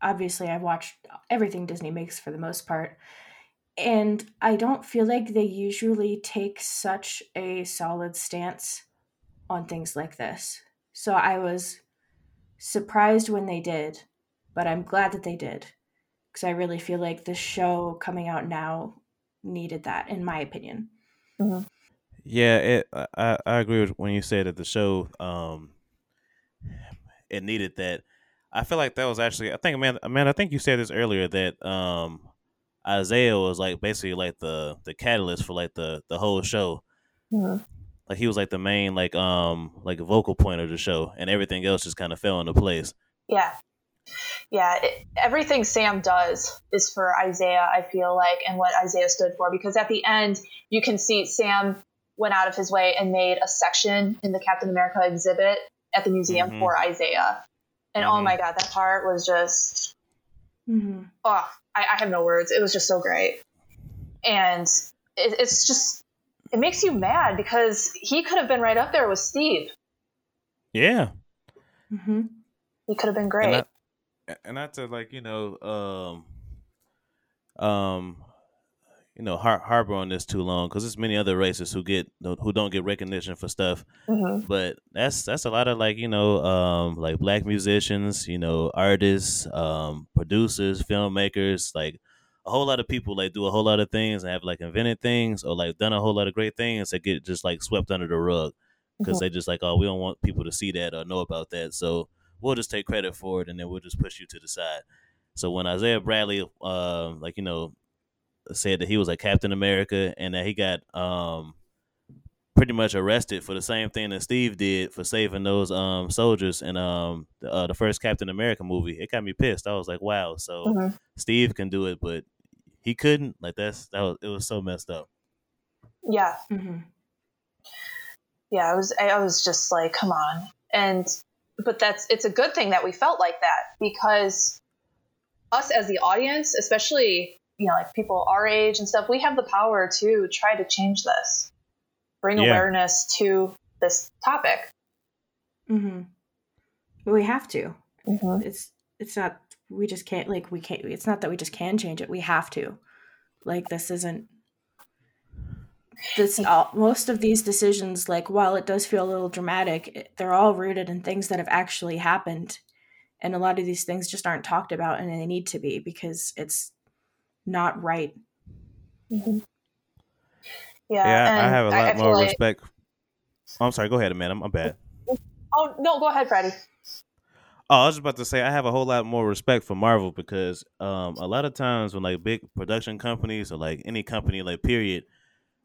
obviously I've watched everything Disney makes for the most part and I don't feel like they usually take such a solid stance on things like this. So I was surprised when they did, but I'm glad that they did. because I really feel like the show coming out now needed that, in my opinion. Mm-hmm. Yeah, it, I I agree with when you said that the show um it needed that. I feel like that was actually I think man man I think you said this earlier that um Isaiah was like basically like the the catalyst for like the the whole show. Mm-hmm. Like he was like the main like um like vocal point of the show, and everything else just kind of fell into place. Yeah, yeah. It, everything Sam does is for Isaiah. I feel like, and what Isaiah stood for, because at the end you can see Sam went out of his way and made a section in the Captain America exhibit at the museum mm-hmm. for Isaiah. And oh mm-hmm. oh my god, that part was just mm-hmm. oh, I, I, have no words. It was just so great, and it, it's just it makes you mad because he could have been right up there with Steve. Yeah, mm-hmm. he could have been great. And, I, and not to like you know, um, um, you know har- harbor on this too long because there's many other races who get who don't get recognition for stuff mm-hmm. but that's that's a lot of like you know um like black musicians you know artists um producers filmmakers like a whole lot of people like do a whole lot of things and have like invented things or like done a whole lot of great things that get just like swept under the rug because mm-hmm. they just like oh we don't want people to see that or know about that so we'll just take credit for it and then we'll just push you to the side so when Isaiah Bradley, uh, like you know, said that he was a Captain America and that he got um pretty much arrested for the same thing that Steve did for saving those um soldiers in um the, uh, the first Captain America movie. It got me pissed. I was like, wow, so mm-hmm. Steve can do it, but he couldn't. Like that's that was it was so messed up. Yeah. Mm-hmm. Yeah, I was I was just like, come on. And but that's it's a good thing that we felt like that because us as the audience, especially you know, like people our age and stuff, we have the power to try to change this, bring yeah. awareness to this topic. Mm-hmm. We have to. Mm-hmm. It's it's not we just can't like we can't. It's not that we just can change it. We have to. Like this isn't. This all, most of these decisions, like while it does feel a little dramatic, they're all rooted in things that have actually happened, and a lot of these things just aren't talked about, and they need to be because it's not right. Mm-hmm. Yeah, yeah I have a lot I, more respect. Oh, I'm sorry. Go ahead, man. I'm, I'm bad. Oh no, go ahead, Freddie. Oh, I was about to say I have a whole lot more respect for Marvel because um, a lot of times when like big production companies or like any company like period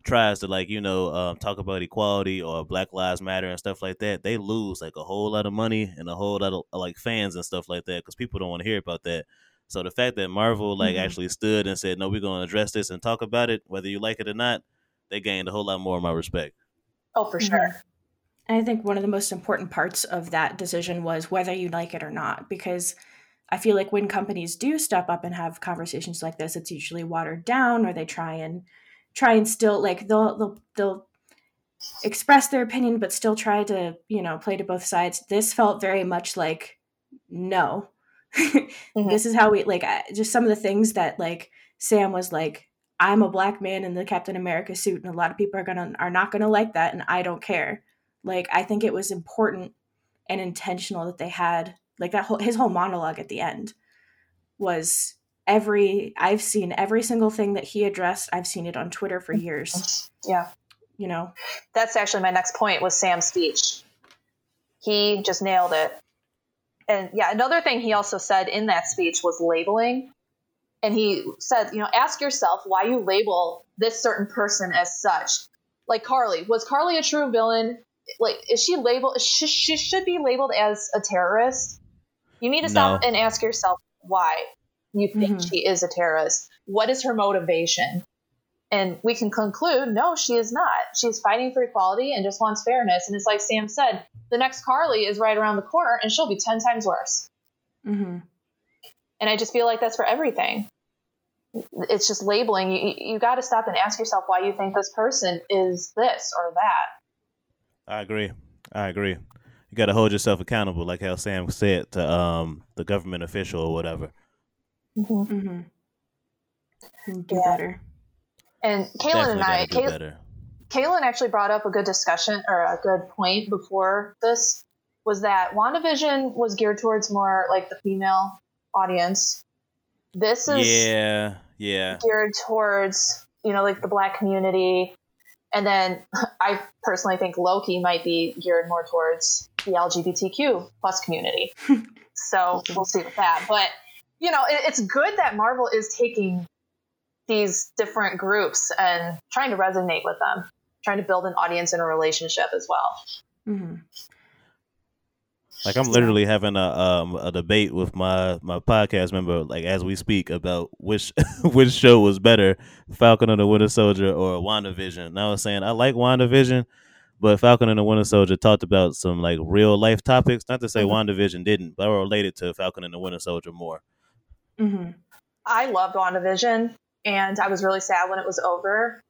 tries to like you know um, talk about equality or Black Lives Matter and stuff like that, they lose like a whole lot of money and a whole lot of like fans and stuff like that because people don't want to hear about that. So the fact that Marvel like mm-hmm. actually stood and said, "No, we're going to address this and talk about it, whether you like it or not," they gained a whole lot more of my respect. Oh, for sure. Mm-hmm. I think one of the most important parts of that decision was whether you like it or not, because I feel like when companies do step up and have conversations like this, it's usually watered down, or they try and try and still like they'll they'll they'll express their opinion, but still try to you know play to both sides. This felt very much like no, mm-hmm. this is how we like just some of the things that like Sam was like I'm a black man in the Captain America suit and a lot of people are to are not to like that and I don't care. Like I think it was important and intentional that they had like that whole his whole monologue at the end was every I've seen every single thing that he addressed. I've seen it on Twitter for years. Yeah. You know. That's actually my next point was Sam's speech. He just nailed it and yeah, another thing he also said in that speech was labeling. And he said, you know, ask yourself why you label this certain person as such. Like Karli, was Karli a true villain? Like, is she labeled? She, she should be labeled as a terrorist. You need to stop no. and ask yourself why you think mm-hmm. she is a terrorist. What is her motivation? And we can conclude, no, she is not. She's fighting for equality and just wants fairness. And it's like Sam said, the next Karli is right around the corner and she'll be 10 times worse. Mm-hmm. And I just feel like that's for everything. It's just labeling. You, you got to stop and ask yourself why you think this person is this or that. I agree. I agree. You got to hold yourself accountable, like how Sam said to um, the government official or whatever. Mm-hmm. Mm-hmm. Do yeah. better. And Kaylin and I, Kay- Kaylin actually brought up a good discussion or a good point before this was that WandaVision was geared towards more like the female audience. This is yeah, yeah. geared towards you know like the black community, and then I personally think Loki might be geared more towards the LGBTQ plus community. so we'll see with that. But you know, it, it's good that Marvel is taking these different groups and trying to resonate with them, trying to build an audience and a relationship as well. Mm-hmm. Like I'm literally having a um a debate with my my podcast member like as we speak about which which show was better, Falcon and the Winter Soldier or WandaVision. And I was saying I like WandaVision, but Falcon and the Winter Soldier talked about some like real life topics. Not to say Mhm. WandaVision didn't, but I related to Falcon and the Winter Soldier more. Mm-hmm. I loved WandaVision, and I was really sad when it was over.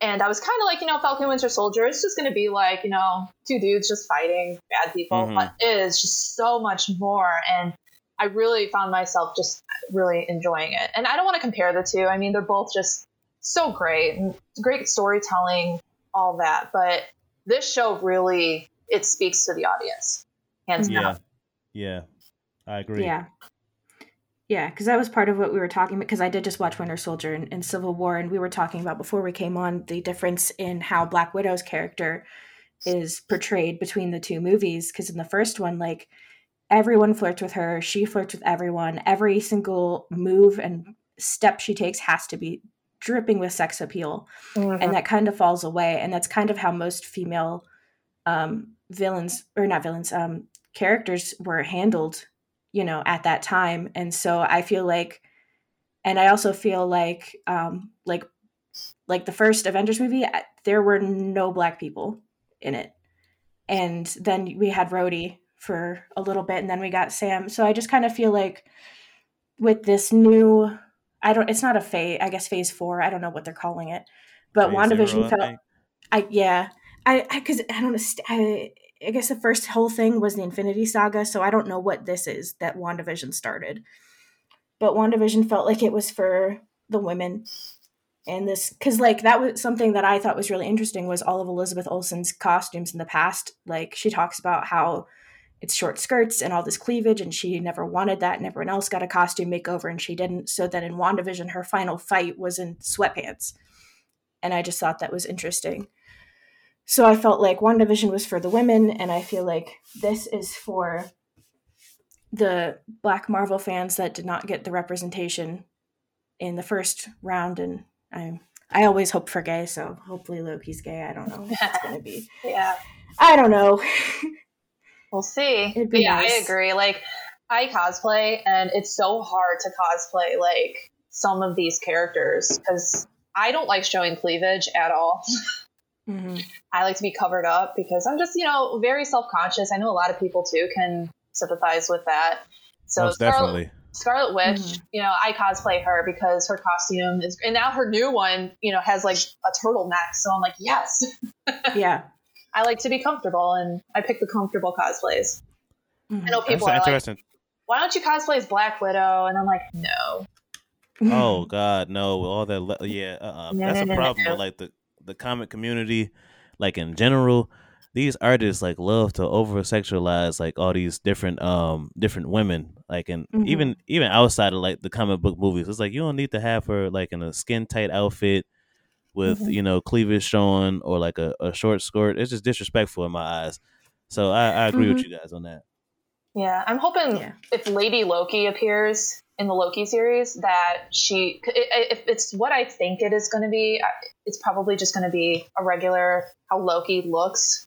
And I was kind of like, you know, Falcon Winter Soldier, it's just going to be like, you know, two dudes just fighting bad people. Mhm. But it is just so much more. And I really found myself just really enjoying it. And I don't want to compare the two. I mean, they're both just so great, and great storytelling, all that. But this show really, it speaks to the audience, hands Yeah, down. yeah, I agree. Yeah. Yeah, because that was part of what we were talking about. because I did just watch Winter Soldier and, and Civil War, and we were talking about before we came on the difference in how Black Widow's character is portrayed between the two movies. Because in the first one, like everyone flirts with her, she flirts with everyone. Every single move and step she takes has to be dripping with sex appeal Mhm. and that kind of falls away and that's kind of how most female um villains or not villains um characters were handled you know at that time and so i feel like and i also feel like um like like the first avengers movie there were no black people in it and then we had Rhodey for a little bit and then we got sam so i just kind of feel like with this new i don't it's not a phase i guess phase four i don't know what they're calling it but Phase wandavision zero, felt. I yeah, I because I, don't. I I guess the first whole thing was the Infinity Saga, so I don't know what this is that WandaVision started. But WandaVision felt like it was for the women, and this because like that was something that I thought was really interesting was all of Elizabeth Olsen's costumes in the past. Like she talks about how it's short skirts and all this cleavage, and she never wanted that, and everyone else got a costume makeover, and she didn't. So then in WandaVision, her final fight was in sweatpants and I just thought that was interesting. So I felt like WandaVision was for the women, and I feel like this is for the Black Marvel fans that did not get the representation in the first round. And I, I always hope for gay, so hopefully Loki's gay. I don't know if it's gonna be. Yeah. I don't know. We'll see. It'd be yeah, I agree. Like, I cosplay, and it's so hard to cosplay like some of these characters because I don't like showing cleavage at all. Mhm. I like to be covered up because I'm just, you know, very self conscious. I know a lot of people too can sympathize with that. So Most Scarlet, definitely. Scarlet Witch, Mhm. you know, I cosplay her because her costume is, and now her new one, you know, has like a turtleneck. So I'm like, yes, Yeah. I like to be comfortable, and I pick the comfortable cosplays. Mhm. I know That's people are like, why don't you cosplay as Black Widow? And I'm like, no. Oh God, no! All that, le- yeah, uh-uh. No, that's no, a no, no, problem no. with like the the comic community, like in general. These artists like love to over sexualize like all these different um different women, like and Mhm. even even outside of like the comic book movies. It's like you don't need to have her like in a skin tight outfit with Mhm. you know cleavage showing or like a, a short skirt. It's just disrespectful in my eyes. So I, I agree with you guys on that. Yeah, I'm hoping Yeah. if Lady Loki appears in the Loki series, that she, if it's what I think it is going to be, it's probably just going to be a regular how Loki looks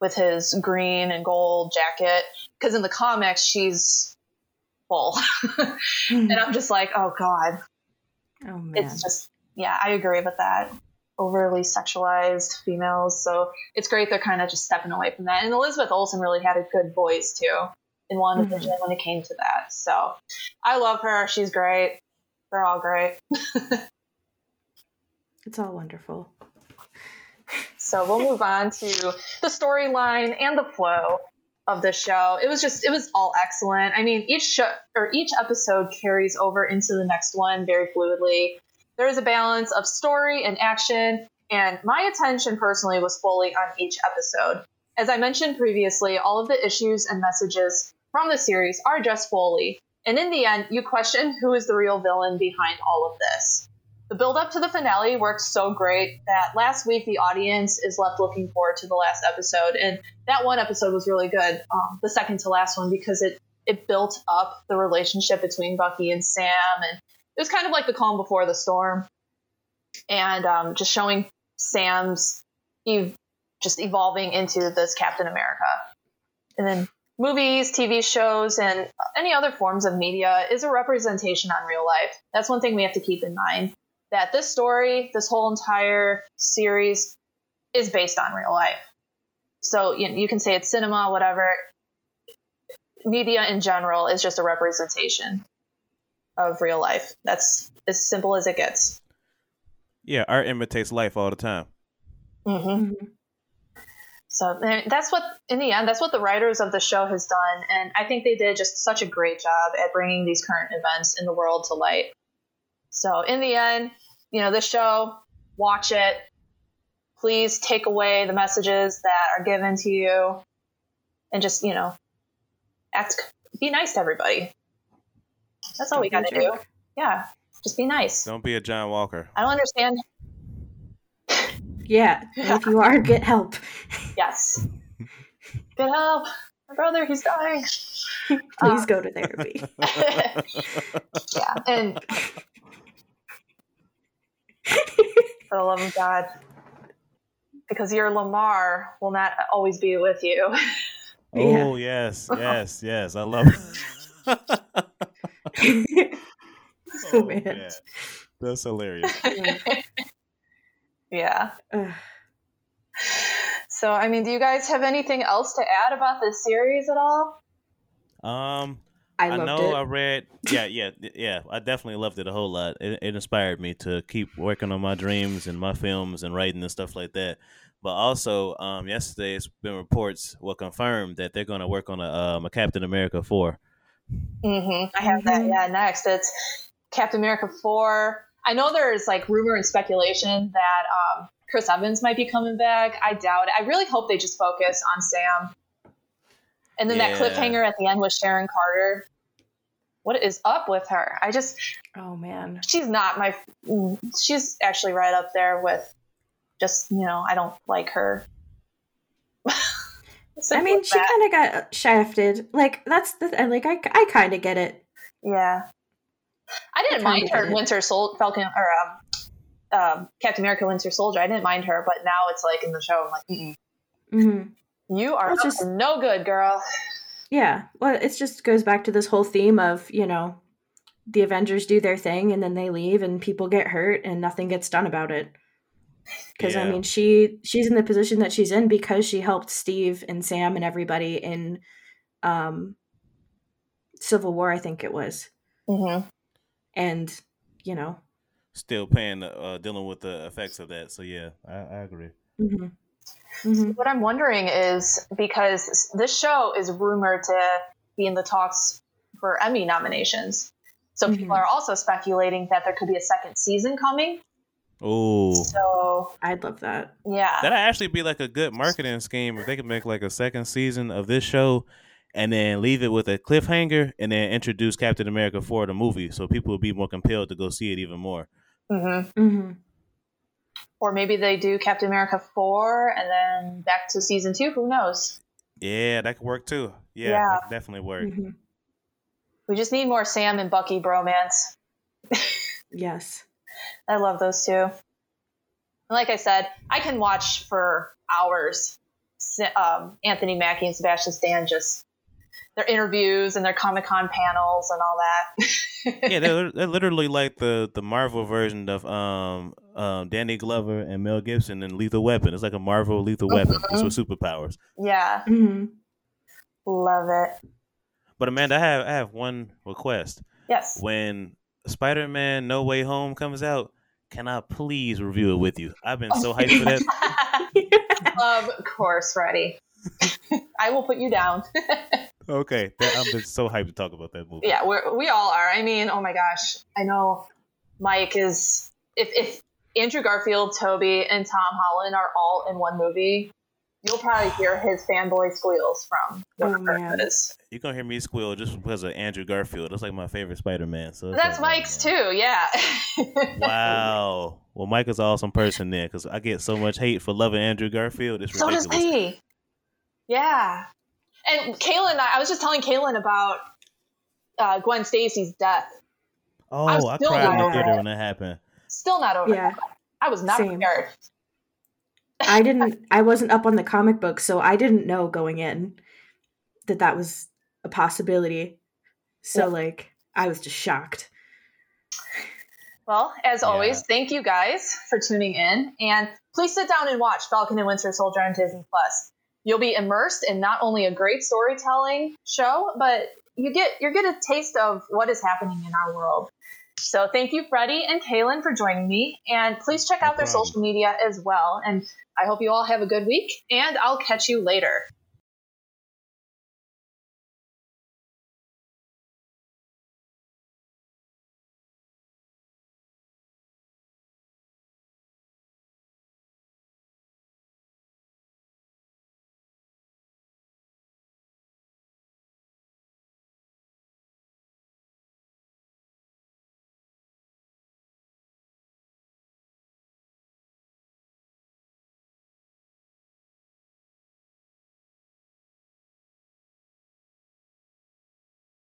with his green and gold jacket. Because in the comics, she's full, hmm. and I'm just like, oh god, oh man. it's just yeah, I agree with that. Overly sexualized females, so it's great they're kind of just stepping away from that. And Elizabeth Olsen really had a good voice too in WandaVision mm-hmm. when it came to that. So I love her. She's great. They're all great. It's all wonderful. So we'll move on to the storyline and the flow of the show. It was just it was all excellent. I mean, each show or each episode carries over into the next one very fluidly. There is a balance of story and action, and my attention personally was fully on each episode. As I mentioned previously, all of the issues and messages from the series are just Foley, And in the end, you question who is the real villain behind all of this. The build up to the finale worked so great that last week the audience is left looking forward to the last episode. And that one episode was really good, um, the second to last one, because it, it built up the relationship between Bucky and Sam. And it was kind of like the calm before the storm. And um, just showing Sam's ev- just evolving into this Captain America. And then movies, TV shows, and any other forms of media is a representation on real life. That's one thing we have to keep in mind that this story, this whole entire series, is based on real life. So you, you can say it's cinema, whatever. Media in general is just a representation of real life. That's as simple as it gets. Yeah, art imitates life all the time. Mm-hmm. So that's what, in the end, that's what the writers of the show has done, and I think they did just such a great job at bringing these current events in the world to light. So in the end, you know, this show, watch it. Please take away the messages that are given to you, and just you know, act, be nice to everybody. That's all we got to do. Yeah, just be nice. Don't be a John Walker. I don't understand. Yeah, if you are, get help. Yes. Get help. My brother, he's dying. Please Uh, go to therapy. yeah. And for the love of God, because your Lemar will not always be with you. Oh yes, yes, yes. I love it. oh, man. That's hilarious. Yeah. So, I mean, do you guys have anything else to add about this series at all? Um, I I, know it. I read. Yeah, yeah, yeah. I definitely loved it a whole lot. It, it inspired me to keep working on my dreams and my films and writing and stuff like that. But also, um, yesterday it's been reports, well, confirmed that they're going to work on a, um, a Captain America four. Mm-hmm. I have that. Mhm. Yeah, next it's Captain America four. I know there's like rumor and speculation that um, Chris Evans might be coming back. I doubt it. I really hope they just focus on Sam. And then that cliffhanger at the end with Sharon Carter. What is up with her? I just Oh man. she's not my. She's actually right up there with. Just you know, I don't like her. I mean, she kind of got shafted. Like that's the I like I I kind of get it. Yeah. I didn't mind kinda her get. Winter Sol Falcon or um, um, Captain America Winter Soldier. I didn't mind her, but now it's like in the show, I'm like, Mm-mm. hmm you are Well, just- no good, girl. Yeah. Well, it just goes back to this whole theme of you know, the Avengers do their thing and then they leave and people get hurt and nothing gets done about it. Because I mean, she she's in the position that she's in because she helped Steve and Sam and everybody in um, Civil War. I think it was, Mm-hmm. And you know. Still paying, uh, dealing with the effects of that. So yeah, I, I agree. hmm hmm What I'm wondering is because this show is rumored to be in the talks for Emmy nominations. So people Mhm. are also speculating that there could be a second season coming. Oh, So I'd love that. yeah, that'd actually be like a good marketing scheme if they could make like a second season of this show, and then leave it with a cliffhanger, and then introduce Captain America for the movie, so people will be more compelled to go see it even more. hmm hmm or maybe they do Captain America four and then back to season two. Who knows? Yeah, that could work too. Yeah, Yeah. that definitely work. hmm We just need more Sam and Bucky bromance. Yes. I love those two. And like I said, I can watch for hours. Um, Anthony Mackie and Sebastian Stan just their interviews and their Comic Con panels and all that. yeah, they're, they're literally like the the Marvel version of um um Danny Glover and Mel Gibson and Lethal Weapon. It's like a Marvel Lethal Weapon just with superpowers. yeah, hmm love it. But Amanda, I have I have one request. Yes. When Spider Man No Way Home comes out, can I please review it with you? I've been so hyped for that. of course, Freddie. I will put you down. Okay, that, I'm just so hyped to talk about that movie. yeah, we're, we all are. I mean, oh my gosh, I know Mike is. If if Andrew Garfield, Tobey, and Tom Holland are all in one movie, you'll probably hear his fanboy squeals from Oh, whatever man. You're gonna hear me squeal just because of Andrew Garfield. That's like my favorite Spider Man. So That's like, oh, Mike's man. too, yeah. Wow. Well, Mike is an awesome person then, because I get so much hate for loving Andrew Garfield. It's So does ridiculous. he. Yeah. And Kaylin, I I was just telling Kaylin about uh, Gwen Stacy's death. Oh, I'm I still cried in not the over theater it. when that happened. Still not over Yeah. that. I was not Same. prepared. I didn't. I wasn't up on the comic book, so I didn't know going in that that was a possibility. So Yeah. like, I was just shocked. Well, as Yeah. always, thank you guys for tuning in, and please sit down and watch Falcon and Winter Soldier on Disney Plus. You'll be immersed in not only a great storytelling show, but you get you get a taste of what is happening in our world. So thank you, Freddie and Kaylin, for joining me, and please check out their social media as well. And I hope you all have a good week, and I'll catch you later.